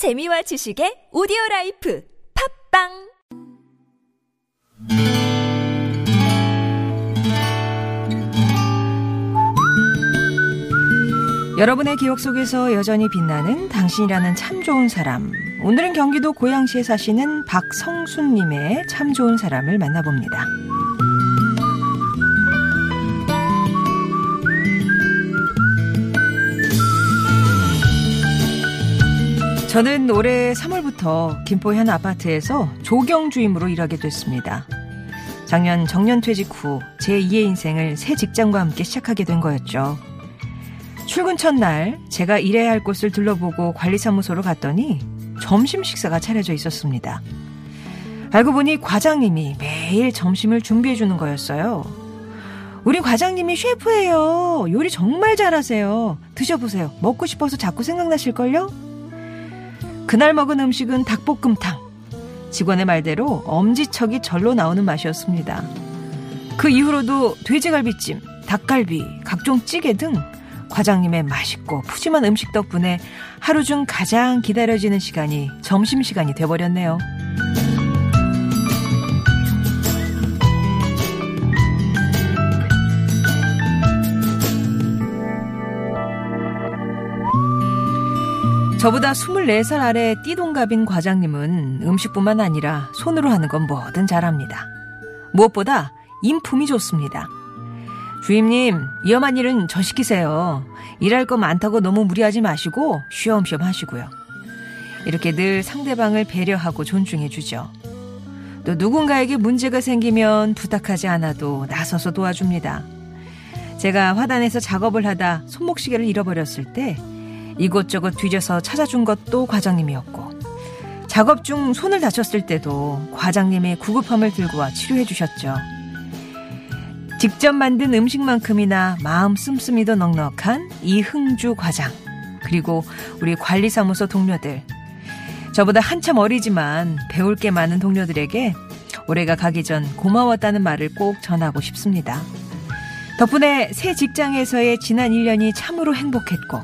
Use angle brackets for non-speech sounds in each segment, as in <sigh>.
재미와 지식의 오디오 라이프 팟빵 여러분의 기억 속에서 여전히 빛나는 당신이라는 참 좋은 사람. 오늘은 경기도 고양시에 사시는 박성순님의 참 좋은 사람을 만나봅니다. 저는 올해 3월부터 김포 현 아파트에서 조경 주임으로 일하게 됐습니다. 작년 정년 퇴직 후 제2의 인생을 새 직장과 함께 시작하게 된 거였죠. 출근 첫날 제가 일해야 할 곳을 둘러보고 관리사무소로 갔더니 점심 식사가 차려져 있었습니다. 알고 보니 과장님이 매일 점심을 준비해 주는 거였어요. 우리 과장님이 셰프예요. 요리 정말 잘하세요. 드셔보세요. 먹고 싶어서 자꾸 생각나실걸요? 그날 먹은 음식은 닭볶음탕. 직원의 말대로 엄지척이 절로 나오는 맛이었습니다. 그 이후로도 돼지갈비찜, 닭갈비, 각종 찌개 등 과장님의 맛있고 푸짐한 음식 덕분에 하루 중 가장 기다려지는 시간이 점심시간이 돼버렸네요. 저보다 24살 아래 띠동갑인 과장님은 음식뿐만 아니라 손으로 하는 건 뭐든 잘합니다. 무엇보다 인품이 좋습니다. 주임님, 위험한 일은 저 시키세요. 일할 거 많다고 너무 무리하지 마시고 쉬엄쉬엄 하시고요. 이렇게 늘 상대방을 배려하고 존중해 주죠. 또 누군가에게 문제가 생기면 부탁하지 않아도 나서서 도와줍니다. 제가 화단에서 작업을 하다 손목시계를 잃어버렸을 때 이곳저곳 뒤져서 찾아준 것도 과장님이었고 작업 중 손을 다쳤을 때도 과장님의 구급함을 들고 와 치료해 주셨죠. 직접 만든 음식만큼이나 마음 씀씀이도 넉넉한 이흥주 과장 그리고 우리 관리사무소 동료들 저보다 한참 어리지만 배울 게 많은 동료들에게 올해가 가기 전 고마웠다는 말을 꼭 전하고 싶습니다. 덕분에 새 직장에서의 지난 1년이 참으로 행복했고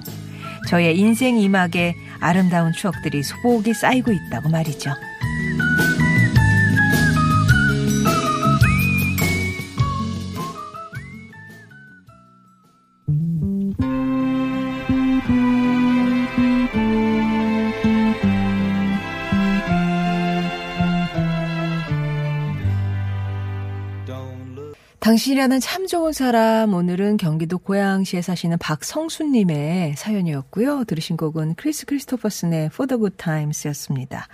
저의 인생 이막에 아름다운 추억들이 소복이 쌓이고 있다고 말이죠. 당신이라는 참 좋은 사람 오늘은 경기도 고양시에 사시는 박성수님의 사연이었고요. 들으신 곡은 크리스 크리스토퍼슨의 For the Good Times였습니다.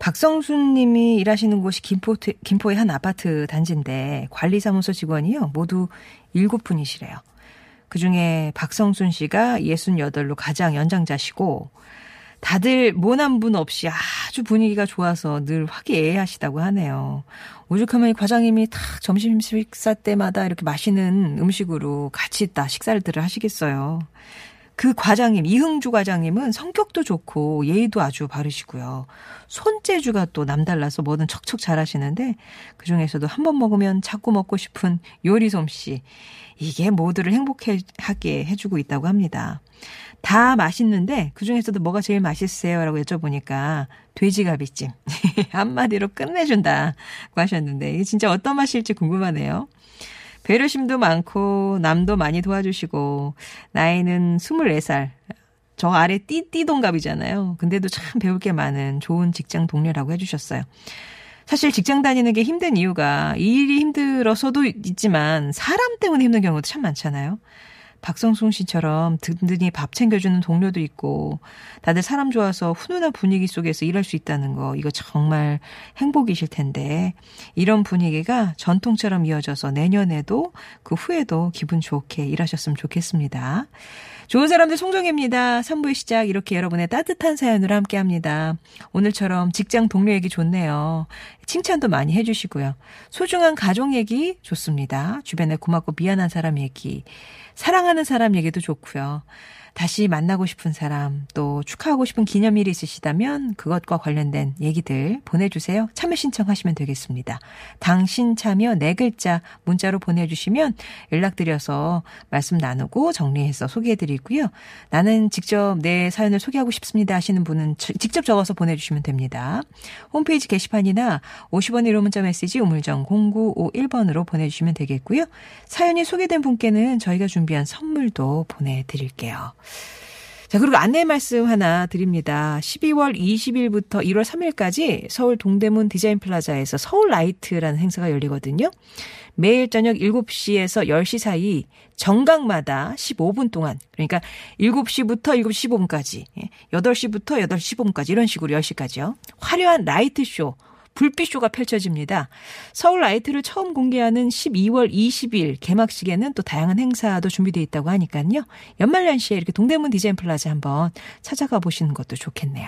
박성수님이 일하시는 곳이 김포, 김포의 한 아파트 단지인데 관리사무소 직원이요. 모두 7분이시래요. 그 중에 박성순 씨가 68로 가장 연장자시고 다들 모난 분 없이 아주 분위기가 좋아서 늘 화기애애하시다고 하네요. 오죽하면 과장님이 탁 점심 식사 때마다 이렇게 맛있는 음식으로 같이 다 식사를 하시겠어요. 그 과장님, 이흥주 과장님은 성격도 좋고 예의도 아주 바르시고요. 손재주가 또 남달라서 뭐든 척척 잘하시는데 그 중에서도 한 번 먹으면 자꾸 먹고 싶은 요리 솜씨. 이게 모두를 행복하게 해주고 있다고 합니다. 다 맛있는데 그 중에서도 뭐가 제일 맛있으세요? 라고 여쭤보니까 돼지갈비찜. <laughs> 한마디로 끝내준다고 하셨는데 이게 진짜 어떤 맛일지 궁금하네요. 배려심도 많고 남도 많이 도와주시고 나이는 24살. 저 아래 띠띠 동갑이잖아요. 근데도 참 배울 게 많은 좋은 직장 동료라고 해주셨어요. 사실 직장 다니는 게 힘든 이유가 일이 힘들어서도 있지만 사람 때문에 힘든 경우도 참 많잖아요. 박성순 씨처럼 든든히 밥 챙겨주는 동료도 있고 다들 사람 좋아서 훈훈한 분위기 속에서 일할 수 있다는 거 이거 정말 행복이실 텐데 이런 분위기가 전통처럼 이어져서 내년에도 그 후에도 기분 좋게 일하셨으면 좋겠습니다. 좋은 사람들 송정혜입니다. 3부의 시작 이렇게 여러분의 따뜻한 사연으로 함께합니다. 오늘처럼 직장 동료 얘기 좋네요. 칭찬도 많이 해주시고요. 소중한 가족 얘기 좋습니다. 주변에 고맙고 미안한 사람 얘기, 사랑하는 사람 얘기도 좋고요. 다시 만나고 싶은 사람, 또 축하하고 싶은 기념일이 있으시다면 그것과 관련된 얘기들 보내주세요. 참여 신청하시면 되겠습니다. 당신 참여 네 글자 문자로 보내주시면 연락드려서 말씀 나누고 정리해서 소개해드리고요. 나는 직접 내 사연을 소개하고 싶습니다 하시는 분은 직접 적어서 보내주시면 됩니다. 홈페이지 게시판이나 50원 1호 문자 메시지 우물정 0951번으로 보내주시면 되겠고요. 사연이 소개된 분께는 저희가 준비한 선물도 보내드릴게요. 자, 그리고 안내 말씀 하나 드립니다. 12월 20일부터 1월 3일까지 서울 동대문 디자인 플라자에서 서울 라이트라는 행사가 열리거든요. 매일 저녁 7시에서 10시 사이 정각마다 15분 동안 그러니까 7시부터 7시 15분까지 8시부터 8시 15분까지 이런 식으로 10시까지요. 화려한 라이트 쇼 불빛쇼가 펼쳐집니다. 서울 라이트를 처음 공개하는 12월 20일 개막식에는 또 다양한 행사도 준비되어 있다고 하니까요. 연말 연시에 이렇게 동대문 디자인 플라자 한번 찾아가 보시는 것도 좋겠네요.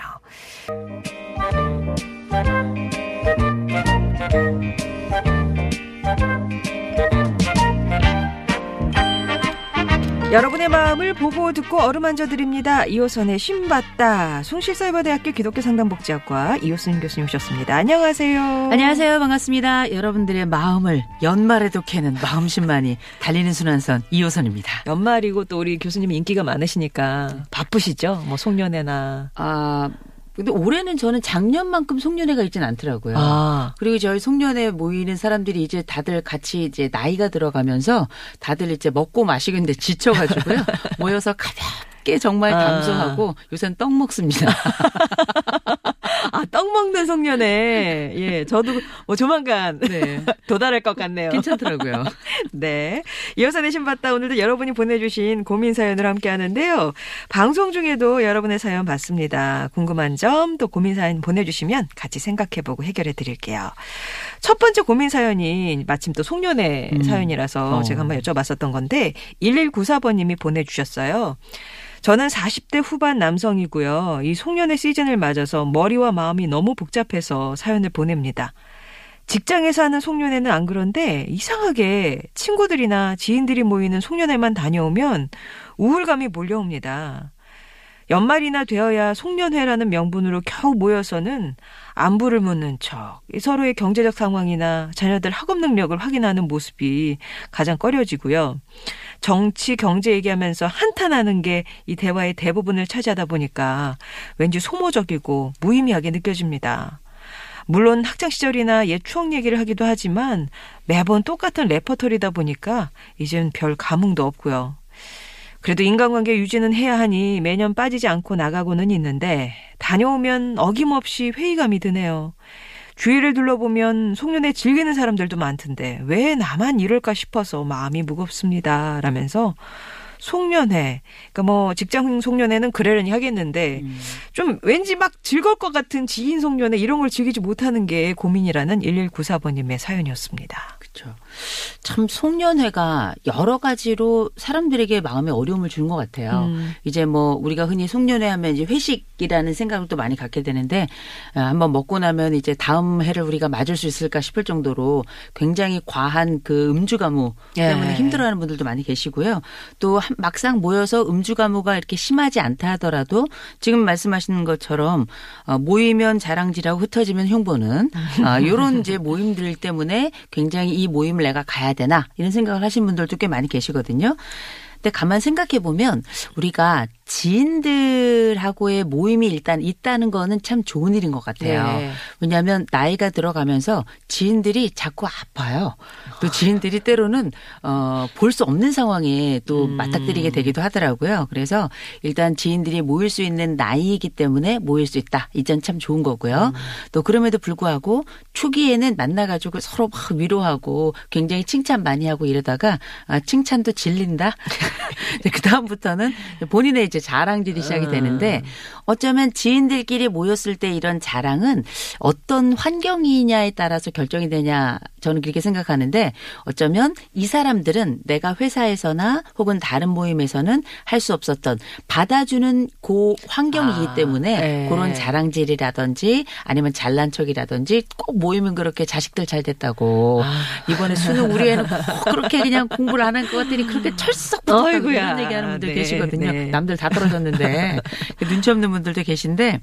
여러분의 마음을 보고 듣고 어루만져 드립니다. 이호선의 심봤다. 숭실사이버대학교 기독교 상담복지학과 이호선 교수님 오셨습니다. 안녕하세요. 안녕하세요. 반갑습니다. 여러분들의 마음을 연말에도 캐는 마음심만이 달리는 순환선 이호선입니다. 연말이고 또 우리 교수님 인기가 많으시니까 바쁘시죠? 뭐 송년회나. 아, 근데 올해는 저는 작년만큼 송년회가 있지는 않더라고요. 아. 그리고 저희 송년회 모이는 사람들이 이제 다들 같이 이제 나이가 들어가면서 다들 이제 먹고 마시는데 지쳐가지고요. <laughs> 모여서 가볍게 정말 감소하고 아. 요새는 떡 먹습니다. <laughs> 아, 떡 먹는 송년회. 예, 저도 뭐 조만간 네. <laughs> 도달할 것 같네요. 괜찮더라고요. <laughs> 네. 이어서 내신 봤다 오늘도 여러분이 보내주신 고민 사연을 함께 하는데요. 방송 중에도 여러분의 사연 받습니다. 궁금한 점 또 고민 사연 보내주시면 같이 생각해보고 해결해 드릴게요. 첫 번째 고민 사연이 마침 또 송년회 음. 사연이라서 어. 제가 한번 여쭤봤었던 건데 1194번님이 보내주셨어요. 저는 40대 후반 남성이고요. 이 송년회 시즌을 맞아서 머리와 마음이 너무 복잡해서 사연을 보냅니다. 직장에서 하는 송년회는 안 그런데 이상하게 친구들이나 지인들이 모이는 송년회만 다녀오면 우울감이 몰려옵니다. 연말이나 되어야 송년회라는 명분으로 겨우 모여서는 안부를 묻는 척, 서로의 경제적 상황이나 자녀들 학업 능력을 확인하는 모습이 가장 꺼려지고요. 정치, 경제 얘기하면서 한탄하는 게 이 대화의 대부분을 차지하다 보니까 왠지 소모적이고 무의미하게 느껴집니다. 물론 학창 시절이나 옛 추억 얘기를 하기도 하지만 매번 똑같은 레퍼토리다 보니까 이젠 별 감흥도 없고요. 그래도 인간관계 유지는 해야 하니 매년 빠지지 않고 나가고는 있는데 다녀오면 어김없이 회의감이 드네요. 주위를 둘러보면 송년회 즐기는 사람들도 많던데 왜 나만 이럴까 싶어서 마음이 무겁습니다. 라면서 송년회. 그러니까 뭐 직장 송년회는 그러려니 하겠는데 음. 좀 왠지 막 즐거울 것 같은 지인 송년회 이런 걸 즐기지 못하는 게 고민이라는 1194번님의 사연이었습니다. 그렇죠. 참 송년회가 여러 가지로 사람들에게 마음에 어려움을 주는 것 같아요. 음. 이제 뭐 우리가 흔히 송년회 하면 이제 회식이라는 생각을 또 많이 갖게 되는데 아, 한번 먹고 나면 이제 다음 해를 우리가 맞을 수 있을까 싶을 정도로 굉장히 과한 그 음주 가무 때문에 예. 힘들어하는 분들도 많이 계시고요. 또 막상 모여서 음주 가무가 이렇게 심하지 않다 하더라도 지금 말씀하시는 것처럼 어, 모이면 자랑질하고 흩어지면 흉보는 이런 아, 이제 모임들 때문에 굉장히 이 모임을 내가 가야 되나 이런 생각을 하신 분들도 꽤 많이 계시거든요. 근데 가만 생각해 보면 우리가 지인들하고의 모임이 일단 있다는 거는 참 좋은 일인 것 같아요. 네. 왜냐하면 나이가 들어가면서 지인들이 자꾸 아파요. 또 지인들이 때로는 어 볼 수 없는 상황에 또 음. 맞닥뜨리게 되기도 하더라고요. 그래서 일단 지인들이 모일 수 있는 나이이기 때문에 모일 수 있다. 이전 참 좋은 거고요. 음. 또 그럼에도 불구하고 초기에는 만나가지고 서로 막 위로하고 굉장히 칭찬 많이 하고 이러다가 아, 칭찬도 질린다. <laughs> 그 다음부터는 본인의 이제 자랑질이 시작이 아. 되는데 어쩌면 지인들끼리 모였을 때 이런 자랑은 어떤 환경이냐에 따라서 결정이 되냐 저는 그렇게 생각하는데 어쩌면 이 사람들은 내가 회사에서나 혹은 다른 모임에서는 할 수 없었던 받아주는 고 환경이기 아, 때문에 네. 그런 자랑질이라든지 아니면 잘난 척이라든지 꼭 모이면 그렇게 자식들 잘 됐다고 아. 이번에 수능 우리 애는 꼭 그렇게 그냥 공부를 안 한 것 같더니 그렇게 철썩 붙었다고 이런 얘기하는 분들 네, 계시거든요. 네. 남들 다다 떨어졌는데 그 눈치 없는 분들도 계신데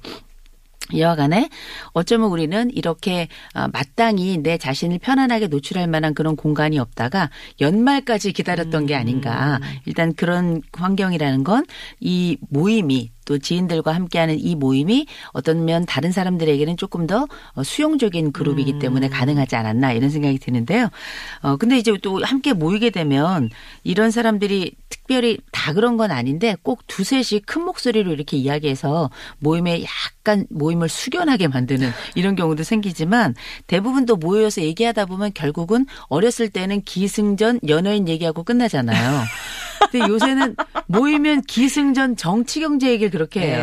여하간에 어쩌면 우리는 이렇게 어, 마땅히 내 자신을 편안하게 노출할 만한 그런 공간이 없다가 연말까지 기다렸던 게 아닌가. 일단 그런 환경이라는 건 이 모임이 또 지인들과 함께하는 이 모임이 어떤 면 다른 사람들에게는 조금 더 어, 수용적인 그룹이기 때문에 가능하지 않았나 이런 생각이 드는데요. 어 근데 이제 또 함께 모이게 되면 이런 사람들이 특별히 다 그런 건 아닌데 꼭 두셋이 큰 목소리로 이렇게 이야기해서 모임에 약간 모임을 숙연하게 만드는 이런 경우도 생기지만 대부분 또 모여서 얘기하다 보면 결국은 어렸을 때는 기승전 연예인 얘기하고 끝나잖아요. <laughs> 근데 요새는 모이면 기승전 정치 경제 얘기를 그렇게 해요.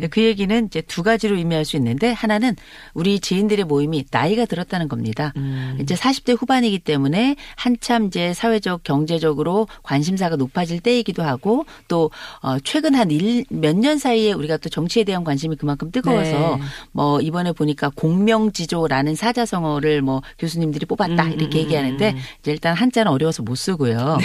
네. 그 얘기는 이제 두 가지로 의미할 수 있는데 하나는 우리 지인들의 모임이 나이가 들었다는 겁니다. 음. 이제 40대 후반이기 때문에 한참 이제 사회적 경제적으로 관심사가 높아질 때이기도 하고 또 어, 최근 한 몇 년 사이에 우리가 또 정치에 대한 관심이 그만큼 뜨거워서 네. 뭐 이번에 보니까 공명지조라는 사자성어를 뭐 교수님들이 뽑았다 음, 이렇게 음, 얘기하는데 음. 이제 일단 한자는 어려워서 못 쓰고요.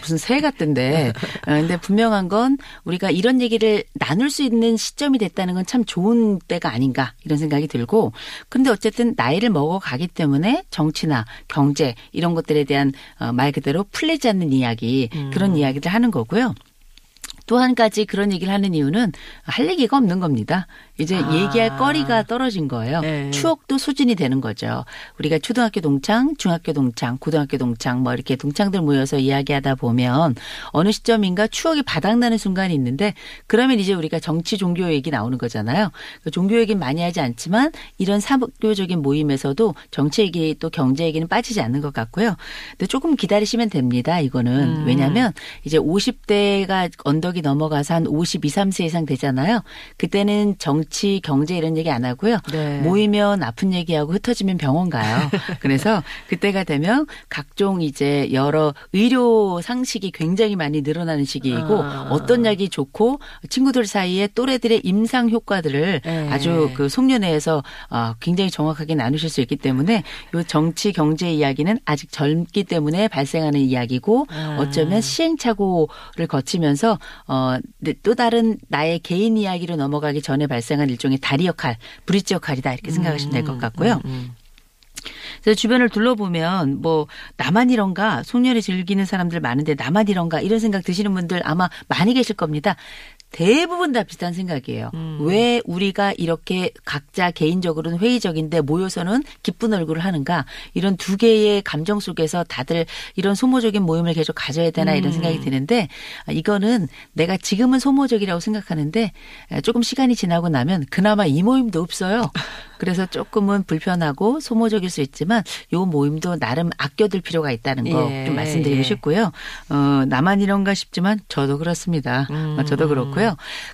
무슨 새 같 던데. <laughs> 어, 근데 분명한 건 우리가 이런 얘기를 나눌 수 있는 시점이 됐다는 건 참 좋은 때가 아닌가 이런 생각이 들고 그런데 어쨌든 나이를 먹어가기 때문에 정치나 경제 이런 것들에 대한 어, 말 그대로 풀리지 않는 이야기 그런 이야기를 하는 거고요. 또 한 가지 그런 얘기를 하는 이유는 할 얘기가 없는 겁니다. 이제 아. 얘기할 거리가 떨어진 거예요. 네. 추억도 소진이 되는 거죠. 우리가 초등학교 동창, 중학교 동창, 고등학교 동창 뭐 이렇게 동창들 모여서 이야기하다 보면 어느 시점인가 추억이 바닥나는 순간이 있는데 그러면 이제 우리가 정치 종교 얘기 나오는 거잖아요. 그 종교 얘기는 많이 하지 않지만 이런 사교적인 모임에서도 정치 얘기 또 경제 얘기는 빠지지 않는 것 같고요. 근데 조금 기다리시면 됩니다. 이거는 음. 왜냐하면 이제 50대가 언덕 이 넘어가서 한 52, 3세 이상 되잖아요. 그때는 정치, 경제 이런 얘기 안 하고요. 네. 모이면 아픈 얘기하고 흩어지면 병원 가요. <laughs> 그래서 그때가 되면 각종 이제 여러 의료 상식이 굉장히 많이 늘어나는 시기이고 아. 어떤 약이 좋고 친구들 사이에 또래들의 임상 효과들을 네. 아주 그 송년회에서 어, 굉장히 정확하게 나누실 수 있기 때문에 요 정치 경제 이야기는 아직 젊기 때문에 발생하는 이야기고 아. 어쩌면 시행착오를 거치면서 어, 또 다른 나의 개인 이야기로 넘어가기 전에 발생한 일종의 다리 역할, 브릿지 역할이다 이렇게 생각하시면 될 것 같고요. 음. 그래서 주변을 둘러보면 뭐 나만 이런가 송년회 즐기는 사람들 많은데 나만 이런가 이런 생각 드시는 분들 아마 많이 계실 겁니다. 대부분 다 비슷한 생각이에요. 음. 왜 우리가 이렇게 각자 개인적으로는 회의적인데 모여서는 기쁜 얼굴을 하는가? 이런 두 개의 감정 속에서 다들 이런 소모적인 모임을 계속 가져야 되나 이런 음. 생각이 드는데 아, 이거는 내가 지금은 소모적이라고 생각하는데 조금 시간이 지나고 나면 그나마 이 모임도 없어요. <laughs> 그래서 조금은 불편하고 소모적일 수 있지만 요 모임도 나름 아껴둘 필요가 있다는 거좀 예, 말씀드리고 예. 싶고요. 어, 나만 이런가 싶지만 저도 그렇습니다. 음. 어, 저도 그렇고요.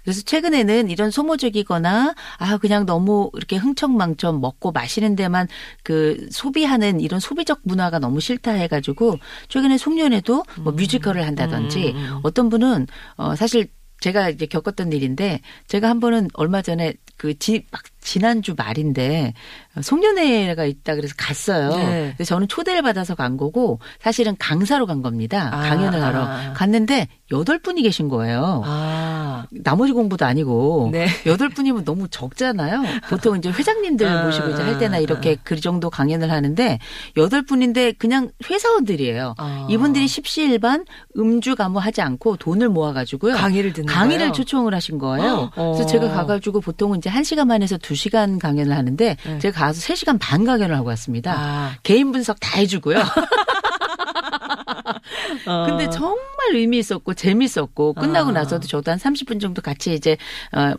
그래서 최근에는 이런 소모적이거나 아 그냥 너무 이렇게 흥청망청 먹고 마시는 데만 그 소비하는 이런 소비적 문화가 너무 싫다 해가지고 최근에 송년회도 뭐 뮤지컬을 한다든지 음. 어떤 분은 어 사실 제가 이제 겪었던 일인데 제가 한 번은 얼마 전에 그 지, 막 지난주 말인데 송년회가 있다 그래서 갔어요. 네. 그래서 저는 초대를 받아서 간 거고 사실은 강사로 간 겁니다. 아, 강연을 하러 아. 갔는데 여덟 분이 계신 거예요. 아. 나머지 공부도 아니고 네. 여덟 분이면 너무 적잖아요. 보통 이제 회장님들 아, 모시고 이제 할 때나 이렇게 그 정도 강연을 하는데 여덟 분인데 그냥 회사원들이에요. 아. 이분들이 십시일반 음주 가무하지 않고 돈을 모아가지고요. 강의를 듣는 강의를 거예요? 초청을 하신 거예요. 어. 그래서 제가 가가지고 보통은 이제 한 시간 반에서 두 시간 강연을 하는데 네. 제가 가서 세 시간 반 강연을 하고 왔습니다. 아. 개인 분석 다 해주고요. <laughs> 어. 근데 정말 의미 있었고 재밌었고 끝나고 아. 나서도 저도 한 30분 정도 같이 이제 어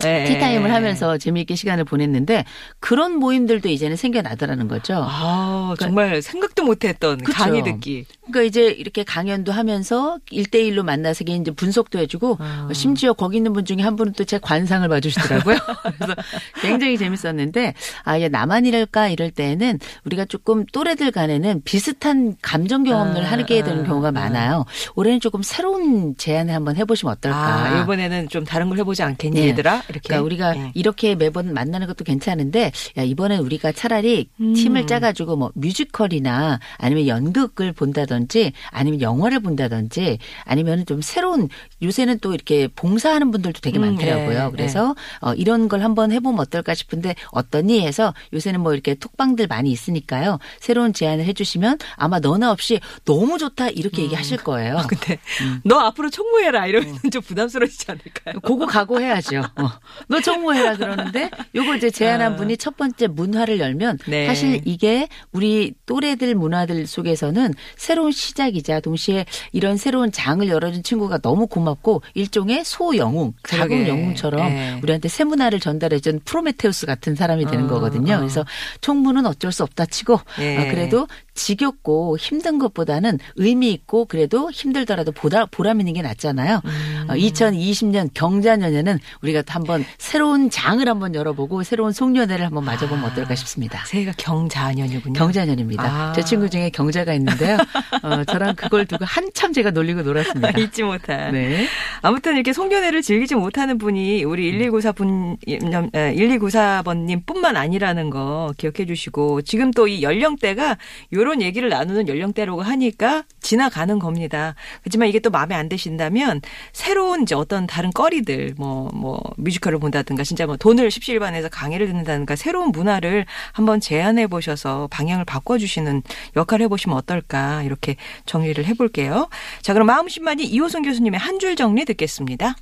네. 티타임을 하면서 재미있게 시간을 보냈는데 그런 모임들도 이제는 생겨나더라는 거죠. 아, 정말 생각도 못했던 그쵸. 강의 듣기. 그러니까 이제 이렇게 강연도 하면서 일대일로 만나서 이제 분석도 해주고 아. 심지어 거기 있는 분 중에 한 분은 또 제 관상을 봐주시더라고요. <laughs> 그래서 굉장히 재밌었는데 아, 이게 나만 이럴까 이럴 때는 우리가 조금 또래들 간에는 비슷한 감정 경험을 아, 하게 되는 아, 경우가 아. 많아요. 올해는 조금 새로운 제안을 한번 해보시면 어떨까. 아, 이번에는 좀 다른 걸 해보지 않겠니, 예. 얘들아? 이렇게. 그러니까 우리가 예. 이렇게 매번 만나는 것도 괜찮은데 야 이번엔 우리가 차라리 음. 팀을 짜가지고 뭐 뮤지컬이나 아니면 연극을 본다든지 아니면 영화를 본다든지 아니면 좀 새로운 요새는 또 이렇게 봉사하는 분들도 되게 음, 많더라고요. 예, 그래서 어, 이런 걸 한번 해보면 어떨까 싶은데 어떠니 해서 요새는 뭐 이렇게 톡방들 많이 있으니까요. 새로운 제안을 해주시면 아마 너나 없이 너무 좋다 이렇게 얘기하실 거예요. 아, <laughs> 근데 너 앞으로 총무해라 이러면 좀 부담스러워지지 않을까요? 그거 각오해야죠. 어. 너 청무해라 그러는데 요거 이제 제안한 아. 분이 첫 번째 문화를 열면 네. 사실 이게 우리 또래들 문화들 속에서는 새로운 시작이자 동시에 이런 새로운 장을 열어준 친구가 너무 고맙고 일종의 소영웅, 작은. 영웅처럼 네. 우리한테 새 문화를 전달해준 프로메테우스 같은 사람이 되는 어, 거거든요. 어. 그래서 총무는 어쩔 수 없다 치고 네. 어, 그래도 지겹고 힘든 것보다는 의미 있고 그래도 힘들더라도 보다 보람 있는 게 낫잖아요. 음. 어, 2020년 경자년에는 우리가 또 한번 새로운 장을 한번 열어보고 새로운 송년회를 한번 맞아보면 어떨까 싶습니다. 새해가 경자년이군요. 경자년입니다. 아. 제 친구 중에 경자가 있는데요. 어, 저랑 그걸 두고 한참 제가 놀리고 놀았습니다. <laughs> 잊지 못한. 네. 아무튼 이렇게 송년회를 즐기지 못하는 분이 우리 1294 분, 1294번님 뿐만 아니라는 거 기억해 주시고 지금 또 이 연령대가 요런 얘기를 나누는 연령대라고 하니까 지나가는 겁니다. 그렇지만 이게 또 마음에 안 드신다면 새로운 이제 어떤 다른 거리들 뭐, 뭐 뮤지컬을 본다든가 진짜 뭐 돈을 십시일반해서 강의를 듣는다든가 새로운 문화를 한번 제안해 보셔서 방향을 바꿔 주시는 역할을 해 보시면 어떨까 이렇게 정리를 해 볼게요. 자 그럼 마음심만이 이호선 교수님의 한 줄 정리 듣겠습니다.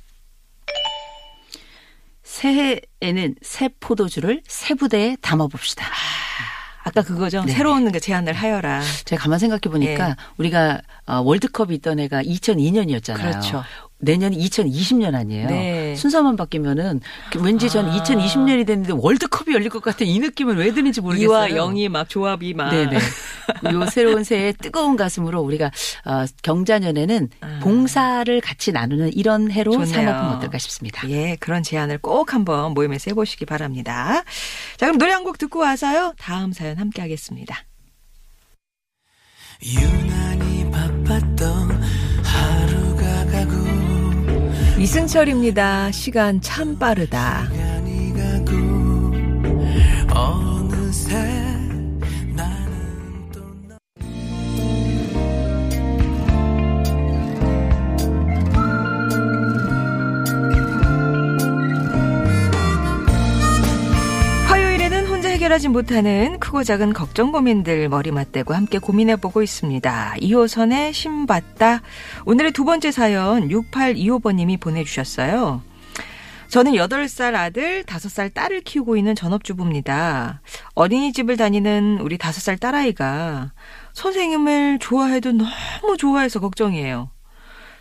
새해에는 새 포도주를 새 부대에 담아봅시다. 아 까 그거죠. 네. 새로운 그 제안을 하여라. 제가 가만 생각해 보니까 예. 우리가 어, 월드컵이 있던 해가 2002년이었잖아요. 그렇죠. 내년이 2020년 아니에요. 네. 순서만 바뀌면은 그 왠지 전 아. 2020년이 됐는데 월드컵이 열릴 것 같은 이 느낌은 왜 드는지 모르겠어요. 2와 0이 막 조합이 막. 네네. <laughs> 요 새로운 새해 뜨거운 가슴으로 우리가 어, 경자년에는 아. 봉사를 같이 나누는 이런 해로 좋네요. 삼아보면 어떨까 싶습니다. 예, 그런 제안을 꼭 한번 모임에서 해보시기 바랍니다. 자, 그럼 노래 한 곡 듣고 와서요. 다음 사연 함께 하겠습니다. 유난히 바빴던 이승철입니다. 시간 참 빠르다. 해결하지 못하는 크고 작은 걱정 고민들 머리 맞대고 함께 고민해보고 있습니다. 2호선의 신받다. 오늘의 두 번째 사연 6825번님이 보내주셨어요. 저는 8살 아들, 5살 딸을 키우고 있는 전업주부입니다. 어린이집을 다니는 우리 5살 딸아이가 선생님을 좋아해도 너무 좋아해서 걱정이에요.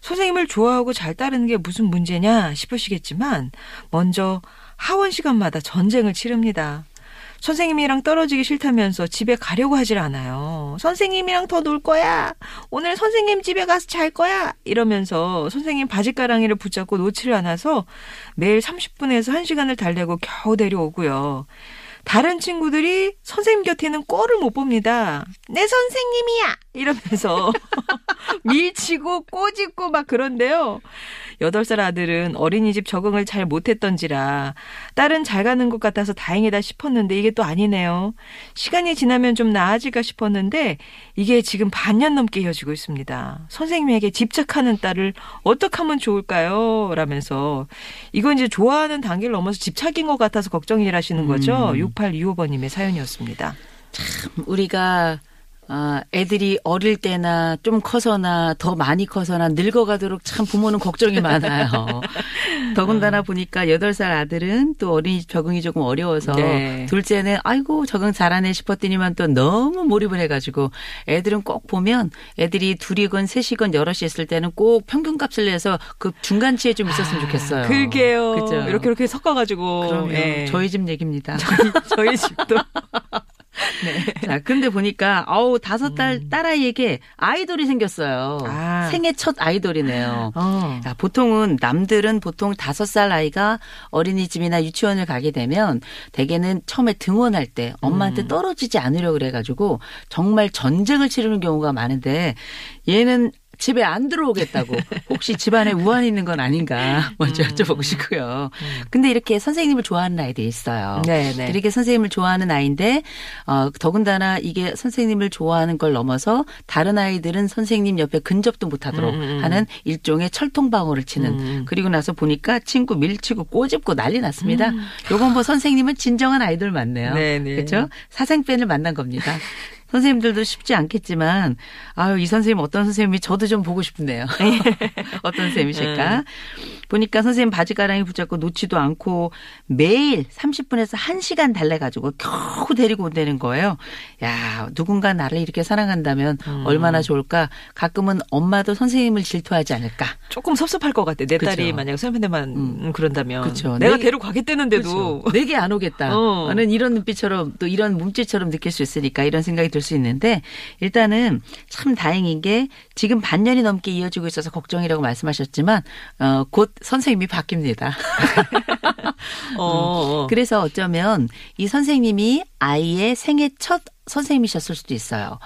선생님을 좋아하고 잘 따르는 게 무슨 문제냐 싶으시겠지만 먼저 하원 시간마다 전쟁을 치릅니다. 선생님이랑 떨어지기 싫다면서 집에 가려고 하질 않아요. 선생님이랑 더 놀 거야. 오늘 선생님 집에 가서 잘 거야. 이러면서 선생님 바지가랑이를 붙잡고 놓지를 않아서 매일 30분에서 1시간을 달래고 겨우 데려오고요. 다른 친구들이 선생님 곁에는 꼴을 못 봅니다. 내 선생님이야! 이러면서 <laughs> 밀치고 꼬집고 막 그런데요. 8살 아들은 어린이집 적응을 잘 못했던지라 딸은 잘 가는 것 같아서 다행이다 싶었는데 이게 또 아니네요. 시간이 지나면 좀 나아질까 싶었는데 이게 지금 반년 넘게 이어지고 있습니다. 선생님에게 집착하는 딸을 어떻게 하면 좋을까요? 라면서 이건 이제 좋아하는 단계를 넘어서 집착인 것 같아서 걱정이라시는 거죠. 6825번님의 사연이었습니다. 우리가 아, 애들이 어릴 때나 좀 커서나 더 많이 커서나 늙어가도록 참 부모는 걱정이 많아요. <laughs> 더군다나 보니까 8살 아들은 또 어린이집 적응이 조금 어려워서 네. 둘째는 아이고 적응 잘하네 싶었더니만 또 너무 몰입을 해가지고 애들은 꼭 보면 애들이 둘이건 셋이건 여럿이 있을 때는 꼭 평균값을 내서 그 중간치에 좀 있었으면 좋겠어요. 그러게요. 그죠? 이렇게 이렇게 섞어가지고. 그럼요. 예. 저희 집 얘기입니다. 저희 집도. <laughs> <laughs> 자, 근데 보니까 어우 다섯 달 딸아이에게 아이돌이 생겼어요. 음. 아. 생애 첫 아이돌이네요. 어. 자, 보통은 남들은 보통 다섯 살 아이가 어린이집이나 유치원을 가게 되면 대개는 처음에 등원할 때 음. 엄마한테 떨어지지 않으려고 그래가지고 정말 전쟁을 치르는 경우가 많은데 얘는 집에 안 들어오겠다고 혹시 집안에 우환이 있는 건 아닌가 먼저 여쭤보고 싶고요. 근데 이렇게 선생님을 좋아하는 아이들이 있어요. 네, 네. 이렇게 선생님을 좋아하는 아이인데 어, 더군다나 이게 선생님을 좋아하는 걸 넘어서 다른 아이들은 선생님 옆에 근접도 못하도록 음, 음. 하는 일종의 철통방어를 치는 음. 그리고 나서 보니까 친구 밀치고 꼬집고 난리 났습니다. 요건 뭐 선생님은 진정한 아이돌 맞네요. 음. 네, 네. 그렇죠? 사생팬을 만난 겁니다. <laughs> 선생님들도 쉽지 않겠지만 아유 이 선생님 어떤 선생님이 저도 좀 보고 싶네요. <laughs> 어떤 선생님이실까? 보니까 선생님 바지가랑이 붙잡고 놓지도 않고 매일 30분에서 1시간 달래가지고 겨우 데리고 온다는 거예요. 야 누군가 나를 이렇게 사랑한다면 음. 얼마나 좋을까? 가끔은 엄마도 선생님을 질투하지 않을까? 조금 섭섭할 것 같아. 내 그쵸. 딸이 만약에 선배님만 음. 그런다면 그쵸. 내가 내- 데리고 가겠다는데도 내게 안 오겠다. 어. 는 이런 눈빛처럼 또 이런 몸짓처럼 느낄 수 있으니까 이런 생각이 들 수 있는데 일단은 참 다행인 게 지금 반년이 넘게 이어지고 있어서 걱정이라고 말씀하셨지만 어, 곧 선생님이 바뀝니다. <laughs> 어, 어. 그래서 어쩌면 이 선생님이 아이의 생애 첫 선생님이셨을 수도 있어요.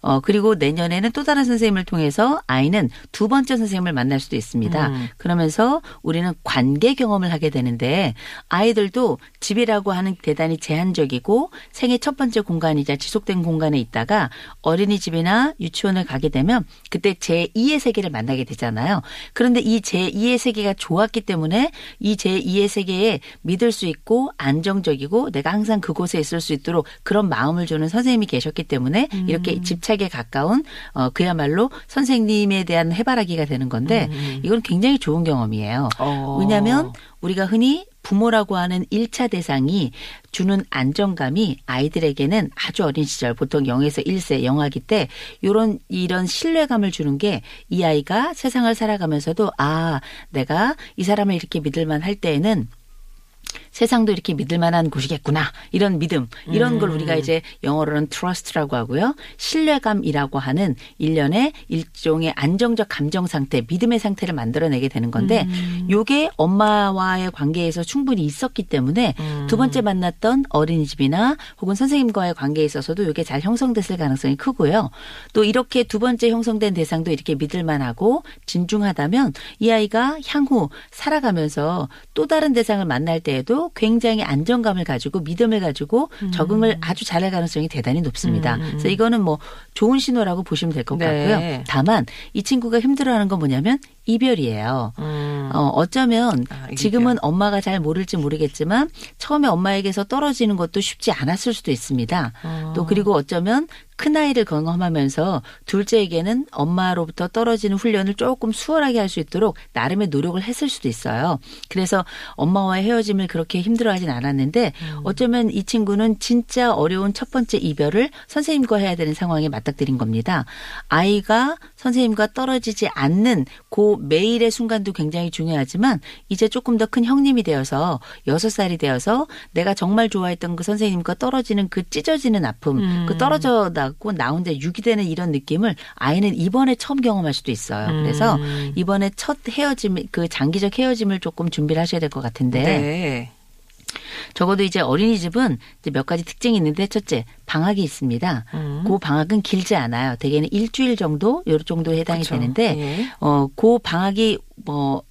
어, 그리고 내년에는 또 다른 선생님을 통해서 아이는 두 번째 선생님을 만날 수도 있습니다. 음. 그러면서 우리는 관계 경험을 하게 되는데 아이들도 집이라고 하는 대단히 제한적이고 생애 첫 번째 공간이자 지속된 공간에 있다가 어린이집이나 유치원을 가게 되면 그때 제2의 세계를 만나게 되잖아요. 그런데 이 제2의 세계가 좋았기 때문에 이 제2의 세계에 믿을 수 있고 안정적이고 내가 항상 그곳에 있을 수 있 도록 그런 마음을 주는 선생님이 계셨기 때문에 음. 이렇게 집착에 가까운 어 그야말로 선생님에 대한 해바라기가 되는 건데 이건 굉장히 좋은 경험이에요. 음. 어. 왜냐하면 우리가 흔히 부모라고 하는 1차 대상이 주는 안정감이 아이들에게는 아주 어린 시절 보통 0에서 1세 영아기 때 요런 이런 신뢰감을 주는 게 이 아이가 세상을 살아가면서도 아 내가 이 사람을 이렇게 믿을 만 할 때에는 세상도 이렇게 믿을 만한 곳이겠구나. 이런 믿음. 이런 걸 우리가 이제 영어로는 trust라고 하고요. 신뢰감이라고 하는 일련의 일종의 안정적 감정 상태, 믿음의 상태를 만들어내게 되는 건데 요게 엄마와의 관계에서 충분히 있었기 때문에 두 번째 만났던 어린이집이나 혹은 선생님과의 관계에 있어서도 요게 잘 형성됐을 가능성이 크고요. 또 이렇게 두 번째 형성된 대상도 이렇게 믿을 만하고 진중하다면 이 아이가 향후 살아가면서 또 다른 대상을 만날 때에 도 굉장히 안정감을 가지고 믿음을 가지고 적응을 아주 잘할 가능성이 대단히 높습니다. 그래서 이거는 뭐 좋은 신호라고 보시면 될것 네. 같고요. 다만 이 친구가 힘들어하는 건 뭐냐면 이별이에요. 음. 어, 어쩌면 아. 지금은 엄마가 잘 모를지 모르겠지만 처음에 엄마에게서 떨어지는 것도 쉽지 않았을 수도 있습니다. 어. 또 그리고 어쩌면 큰 아이를 경험하면서 둘째에게는 엄마로부터 떨어지는 훈련을 조금 수월하게 할 수 있도록 나름의 노력을 했을 수도 있어요. 그래서 엄마와의 헤어짐을 그렇게 힘들어하진 않았는데 음. 어쩌면 이 친구는 진짜 어려운 첫 번째 이별을 선생님과 해야 되는 상황에 맞닥뜨린 겁니다. 아이가 선생님과 떨어지지 않는 그 매일의 순간도 굉장히 중요하지만 이제 조금 더 큰 형님이 되어서 여섯 살이 되어서 내가 정말 좋아했던 그 선생님과 떨어지는 그 찢어지는 아픔, 음. 그 떨어져 나고 나 혼자 육이 되는 이런 느낌을 아이는 이번에 처음 경험할 수도 있어요. 그래서 음. 이번에 첫 헤어짐, 그 장기적 헤어짐을 조금 준비를 하셔야 될 것 같은데 네. 적어도 이제 어린이집은 이제 몇 가지 특징이 있는데 첫째 방학이 있습니다. 음. 그 방학은 길지 않아요. 대개는 일주일 정도 요 정도에 해당이 그쵸. 되는데 예. 어, 그 방학이 뭐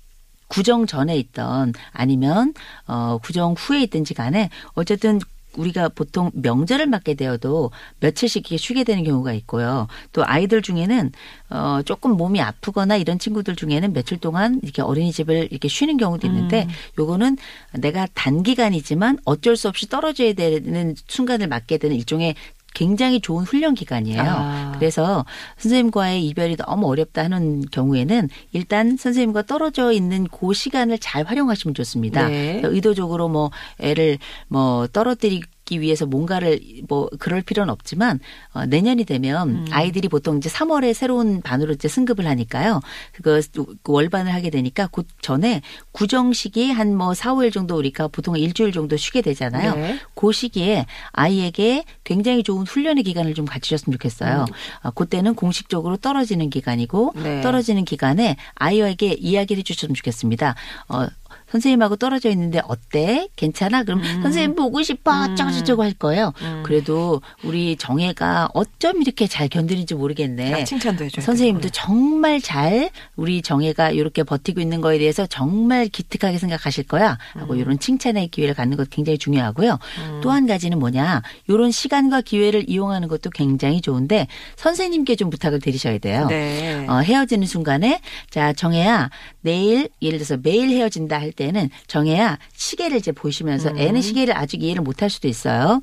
구정 전에 있던 아니면 어, 구정 후에 있든지 간에 어쨌든 우리가 보통 명절을 맞게 되어도 며칠씩 이렇게 쉬게 되는 경우가 있고요. 또 아이들 중에는 어 조금 몸이 아프거나 이런 친구들 중에는 며칠 동안 이렇게 어린이집을 이렇게 쉬는 경우도 있는데 요거는 내가 단기간이지만 어쩔 수 없이 떨어져야 되는 순간을 맞게 되는 일종의 굉장히 좋은 훈련 기간이에요. 아. 그래서 선생님과의 이별이 너무 어렵다 하는 경우에는 일단 선생님과 떨어져 있는 그 시간을 잘 활용하시면 좋습니다. 네. 의도적으로 뭐 애를 뭐 떨어뜨리 기 위해서 뭔가를 뭐 그럴 필요는 없지만 어, 내년이 되면 음. 아이들이 보통 이제 3월에 새로운 반으로 이제 승급을 하니까요. 그거 그 월반을 하게 되니까 그 전에 구정 시기 한 뭐 4, 5일 정도 우리가 보통 일주일 정도 쉬게 되잖아요. 네. 그 시기에 아이에게 굉장히 좋은 훈련의 기간을 좀 갖추셨으면 좋겠어요. 아, 그때는 공식적으로 떨어지는 기간이고 네. 떨어지는 기간에 아이에게 이야기를 해주셨으면 좋겠습니다. 어, 선생님하고 떨어져 있는데 어때? 괜찮아? 그럼 음. 선생님 보고 싶어. 어쩌고저쩌고 할 거예요. 그래도 우리 정혜가 어쩜 이렇게 잘 견디는지 모르겠네. 아, 칭찬도 해줘야 선생님도 정말 잘 우리 정혜가 이렇게 버티고 있는 거에 대해서 정말 기특하게 생각하실 거야 하고 이런 칭찬의 기회를 갖는 것도 굉장히 중요하고요. 또 한 가지는 뭐냐 이런 시간과 기회를 이용하는 것도 굉장히 좋은데 선생님께 좀 부탁을 드리셔야 돼요. 네. 어, 헤어지는 순간에 자 정혜야 내일 예를 들어서 매일 헤어진다 할때 는 정혜야 시계를 이제 보시면서 음. 애는 시계를 아직 이해를 못할 수도 있어요.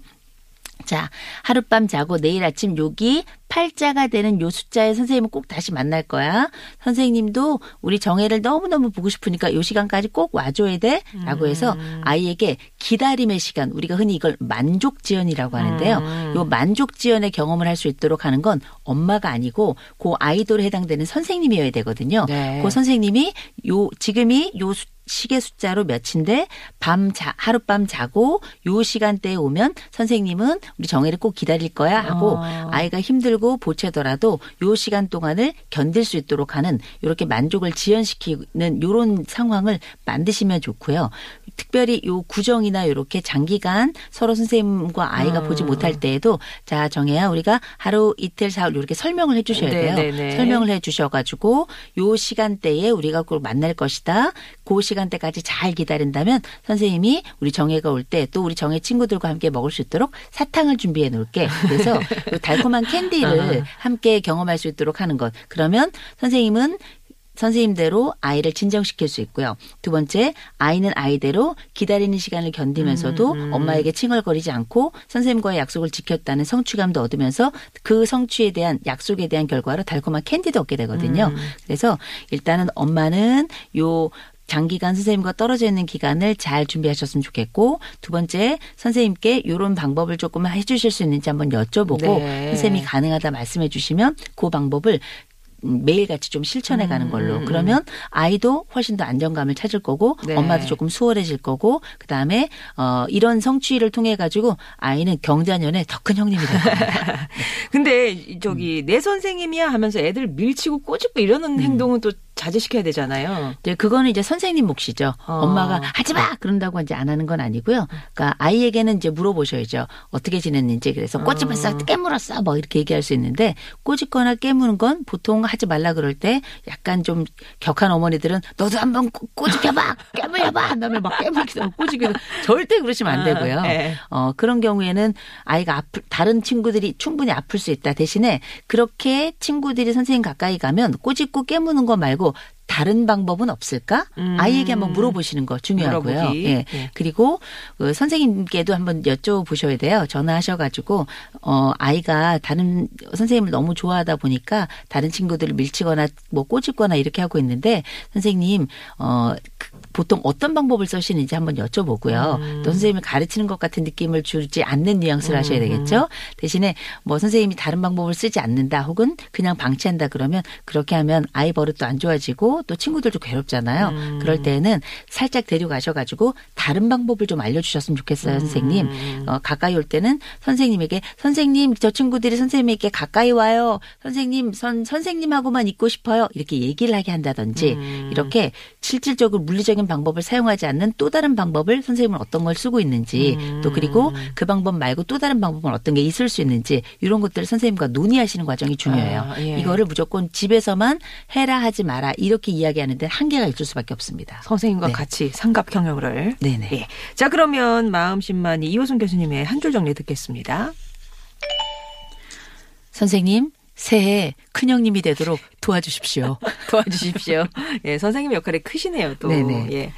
자, 하룻밤 자고 내일 아침 여기 팔자가 되는 요 숫자에 선생님은 꼭 다시 만날 거야. 선생님도 우리 정혜를 너무너무 보고 싶으니까 요 시간까지 꼭 와줘야 돼. 라고 해서 아이에게 기다림의 시간, 우리가 흔히 이걸 만족지연이라고 하는데요. 음. 요 만족지연의 경험을 할 수 있도록 하는 건 엄마가 아니고 그 아이돌에 해당되는 선생님이어야 되거든요. 네. 그 선생님이 요, 지금이 요 수- 시계 숫자로 몇인데 밤 자, 하룻밤 자고 요 시간대에 오면 선생님은 우리 정혜를 꼭 기다릴 거야 하고 어. 아이가 힘들고 보채더라도 요 시간 동안을 견딜 수 있도록 하는 이렇게 만족을 지연시키는 요런 상황을 만드시면 좋고요. 특별히 요 구정이나 요렇게 장기간 서로 선생님과 아이가 음. 보지 못할 때에도 자 정혜야 우리가 하루 이틀 사흘 이렇게 설명을 해주셔야 네, 돼요. 네, 네. 설명을 해주셔가지고 요 시간대에 우리가 꼭 만날 것이다. 그 시간대까지 잘 기다린다면 선생님이 우리 정혜가 올 때 또 우리 정혜 친구들과 함께 먹을 수 있도록 사탕을 준비해 놓을게. 그래서 <laughs> 요 달콤한 캔디 를 함께 경험할 수 있도록 하는 것. 그러면 선생님은 선생님대로 아이를 진정시킬 수 있고요. 두 번째, 아이는 아이대로 기다리는 시간을 견디면서도 엄마에게 칭얼거리지 않고 선생님과의 약속을 지켰다는 성취감도 얻으면서 그 성취에 대한 약속에 대한 결과로 달콤한 캔디도 얻게 되거든요. 그래서 일단은 엄마는 요 장기간 선생님과 떨어져 있는 기간을 잘 준비하셨으면 좋겠고 두 번째 선생님께 이런 방법을 조금 해주실 수 있는지 한번 여쭤보고 네. 선생님이 가능하다 말씀해 주시면 그 방법을 음, 매일같이 좀 실천해 가는 걸로. 그러면 아이도 훨씬 더 안정감을 찾을 거고 네. 엄마도 조금 수월해질 거고 그 다음에 어 이런 성취를 통해 가지고 아이는 경자년에 더 큰 형님이 될 겁니다. <laughs> 근데 저기 내 선생님이야 하면서 애들 밀치고 꼬집고 이러는 음. 행동은 또 자제시켜야 되잖아요. 네, 그거는 이제 선생님 몫이죠. 어. 엄마가 하지 마 그런다고 이제 안 하는 건 아니고요. 그러니까 아이에게는 이제 물어보셔야죠. 어떻게 지냈는지 그래서 꼬집었어, 깨물었어, 뭐 이렇게 얘기할 수 있는데 꼬집거나 깨무는 건 보통 하지 말라 그럴 때 약간 좀 격한 어머니들은 너도 한번 꼬- 꼬집혀봐, 깨물려봐, 그다음에 막 깨물기도 하고 꼬집기도 절대 그러시면 안 되고요. 아, 네. 어, 그런 경우에는 아이가 아플, 다른 친구들이 충분히 아플 수 있다. 대신에 그렇게 친구들이 선생님 가까이 가면 꼬집고 깨무는 거 말고 다른 방법은 없을까? 음. 아이에게 한번 물어보시는 거 중요하고요. 예. 예. 그리고 그 선생님께도 한번 여쭤보셔야 돼요. 전화하셔가지고 어 아이가 다른 선생님을 너무 좋아하다 보니까 다른 친구들을 밀치거나 뭐 꼬집거나 이렇게 하고 있는데 선생님 어 그- 보통 어떤 방법을 쓰시는지 한번 여쭤보고요. 음. 또 선생님을 가르치는 것 같은 느낌을 주지 않는 뉘앙스를 하셔야 음. 되겠죠. 대신에 뭐 선생님이 다른 방법을 쓰지 않는다 혹은 그냥 방치한다 그러면 그렇게 하면 아이 버릇도 안 좋아지고 또 친구들도 괴롭잖아요. 음. 그럴 때는 살짝 데려가셔가지고 다른 방법을 좀 알려주셨으면 좋겠어요, 음. 선생님. 어, 가까이 올 때는 선생님에게 선생님 저 친구들이 선생님에게 가까이 와요. 선생님 선 선생님하고만 있고 싶어요. 이렇게 얘기를 하게 한다든지 음. 이렇게 실질적으로 물리적인 방법을 사용하지 않는 또 다른 방법을 선생님은 어떤 걸 쓰고 있는지 음. 또 그리고 그 방법 말고 또 다른 방법은 어떤 게 있을 수 있는지 이런 것들을 선생님과 논의하시는 과정이 중요해요. 아, 예. 이거를 무조건 집에서만 해라 하지 마라 이렇게 이야기하는 데 한계가 있을 수밖에 없습니다. 선생님과 네. 같이 삼각 경영을. 네네. 예. 자 그러면 마음심만이 이호순 교수님의 한 줄 정리 듣겠습니다. 선생님 새해 큰형님이 되도록 도와주십시오. <laughs> 도와주십시오. 예, 선생님 역할이 크시네요, 또. 네네. 예.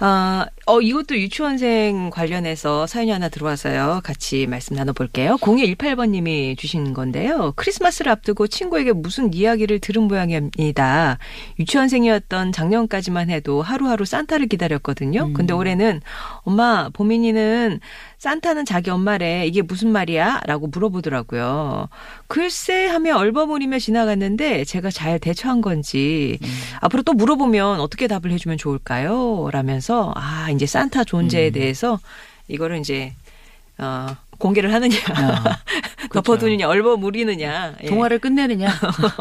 아, 어, 이것도 유치원생 관련해서 사연이 하나 들어와서요. 같이 말씀 나눠볼게요. 0218번님이 주신 건데요. 크리스마스를 앞두고 친구에게 무슨 이야기를 들은 모양입니다. 유치원생이었던 작년까지만 해도 하루하루 산타를 기다렸거든요. 근데 올해는 엄마, 보민이는 산타는 자기 엄마래. 이게 무슨 말이야? 라고 물어보더라고요. 글쎄 하며 얼버무리며 지나갔는데 제가 잘 대처한 건지 앞으로 또 물어보면 어떻게 답을 해주면 좋을까요? 라면서 아 이제 산타 존재에 대해서 이거를 이제 어 공개를 하느냐 <laughs> 덮어두느냐 얼버무리느냐 예. 동화를 끝내느냐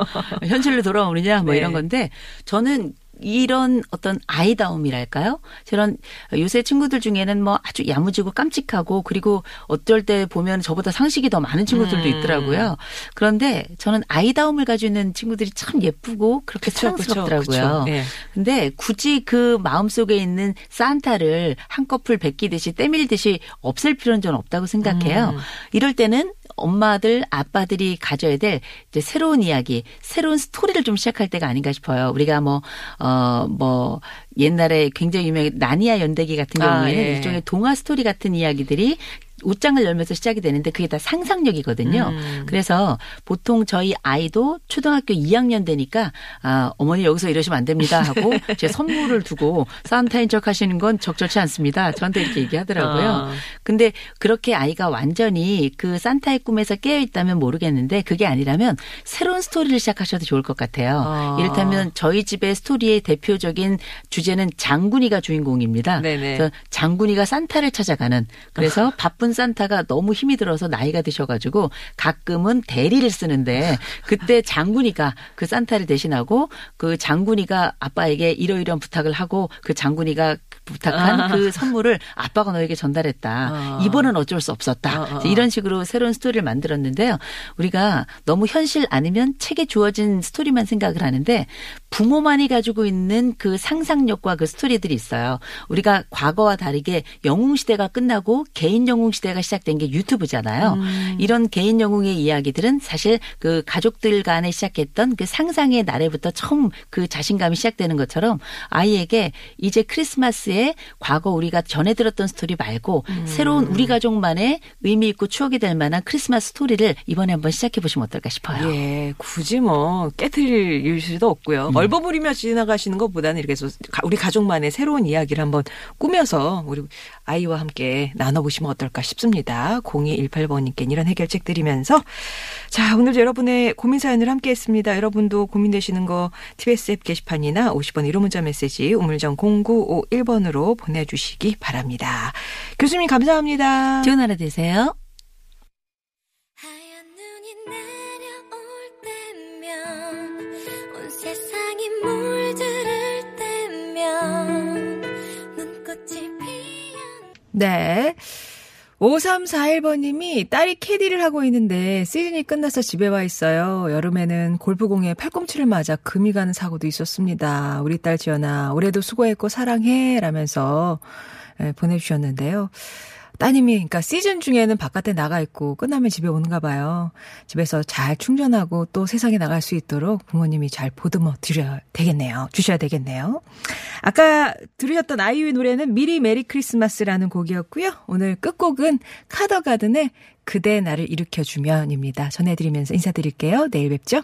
<laughs> 현실로 돌아오느냐 뭐 네. 이런 건데 저는 이런 어떤 아이다움이랄까요? 저런 요새 친구들 중에는 뭐 아주 야무지고 깜찍하고 그리고 어쩔 때 보면 저보다 상식이 더 많은 친구들도 음. 있더라고요. 그런데 저는 아이다움을 가지고 있는 친구들이 참 예쁘고 그렇게 사랑스럽더라고요. 예. 근데 굳이 그 마음속에 있는 산타를 한꺼풀 베끼듯이 때밀듯이 없앨 필요는 저는 없다고 생각해요. 음. 이럴 때는 엄마들, 아빠들이 가져야 될 이제 새로운 이야기, 새로운 스토리를 좀 시작할 때가 아닌가 싶어요. 우리가 뭐, 어, 뭐, 옛날에 굉장히 유명한 나니아 연대기 같은 아, 경우에는 예. 일종의 동화 스토리 같은 이야기들이 옷장을 열면서 시작이 되는데 그게 다 상상력이거든요. 음. 그래서 보통 저희 아이도 초등학교 2학년 되니까 아, 어머니 여기서 이러시면 안 됩니다 하고 <laughs> 제 선물을 두고 산타인 척 하시는 건 적절치 않습니다. 저한테 이렇게 얘기하더라고요. 아. 근데 그렇게 아이가 완전히 그 산타의 꿈에서 깨어 있다면 모르겠는데 그게 아니라면 새로운 스토리를 시작하셔도 좋을 것 같아요. 아. 이를테면 저희 집의 스토리의 대표적인 주제는 장군이가 주인공입니다. 네네. 그래서 장군이가 산타를 찾아가는 그래서 <laughs> 바쁜 산타가 너무 힘이 들어서 나이가 드셔가지고 가끔은 대리를 쓰는데 그때 장군이가 그 산타를 대신하고 그 장군이가 아빠에게 이러이러한 부탁을 하고 그 장군이가 부탁한 아. 그 선물을 아빠가 너에게 전달했다. 아. 이번은 어쩔 수 없었다. 아. 이런 식으로 새로운 스토리를 만들었는데요. 우리가 너무 현실 아니면 책에 주어진 스토리만 생각을 하는데 부모만이 가지고 있는 그 상상력과 그 스토리들이 있어요. 우리가 과거와 다르게 영웅 시대가 끝나고 개인 영웅 시대가 시작된 게 유튜브잖아요. 음. 이런 개인 영웅의 이야기들은 사실 그 가족들 간에 시작했던 그 상상의 나래부터 처음 그 자신감이 시작되는 것처럼 아이에게 이제 크리스마스에 과거 우리가 전해 들었던 스토리 말고 음. 새로운 우리 가족만의 의미 있고 추억이 될 만한 크리스마스 스토리를 이번에 한번 시작해 보시면 어떨까 싶어요. 예, 굳이 뭐 깨트릴 일수도 없고요. 음. 얼버무리며 지나가시는 것보다는 이렇게 해서 가- 우리 가족만의 새로운 이야기를 한번 꾸며서 우리 아이와 함께 나눠보시면 어떨까 싶습니다. 0218번님께 이런 해결책 드리면서 자 오늘 여러분의 고민 사연을 함께했습니다. 여러분도 고민되시는 거 TBS 앱 게시판이나 50번 1호 문자 메시지 우물정 0951번으로 보내주시기 바랍니다. 교수님 감사합니다. 좋은 하루 되세요. 하얀 눈이 내려올 때면 온 세상이 물들을 때면 눈꽃이 피어 네. 5341번님이 딸이 캐디를 하고 있는데 시즌이 끝나서 집에 와 있어요. 여름에는 골프공에 팔꿈치를 맞아 금이 가는 사고도 있었습니다. 우리 딸 지연아, 올해도 수고했고 사랑해. 라면서 예, 보내주셨는데요. 따님이, 그러니까 시즌 중에는 바깥에 나가 있고 끝나면 집에 오는가 봐요. 집에서 잘 충전하고 또 세상에 나갈 수 있도록 부모님이 잘 보듬어 드려야 되겠네요. 주셔야 되겠네요. 아까 들으셨던 아이유의 노래는 미리 메리 크리스마스라는 곡이었고요. 오늘 끝곡은 카더가든의 그대 나를 일으켜주면입니다. 전해드리면서 인사드릴게요. 내일 뵙죠.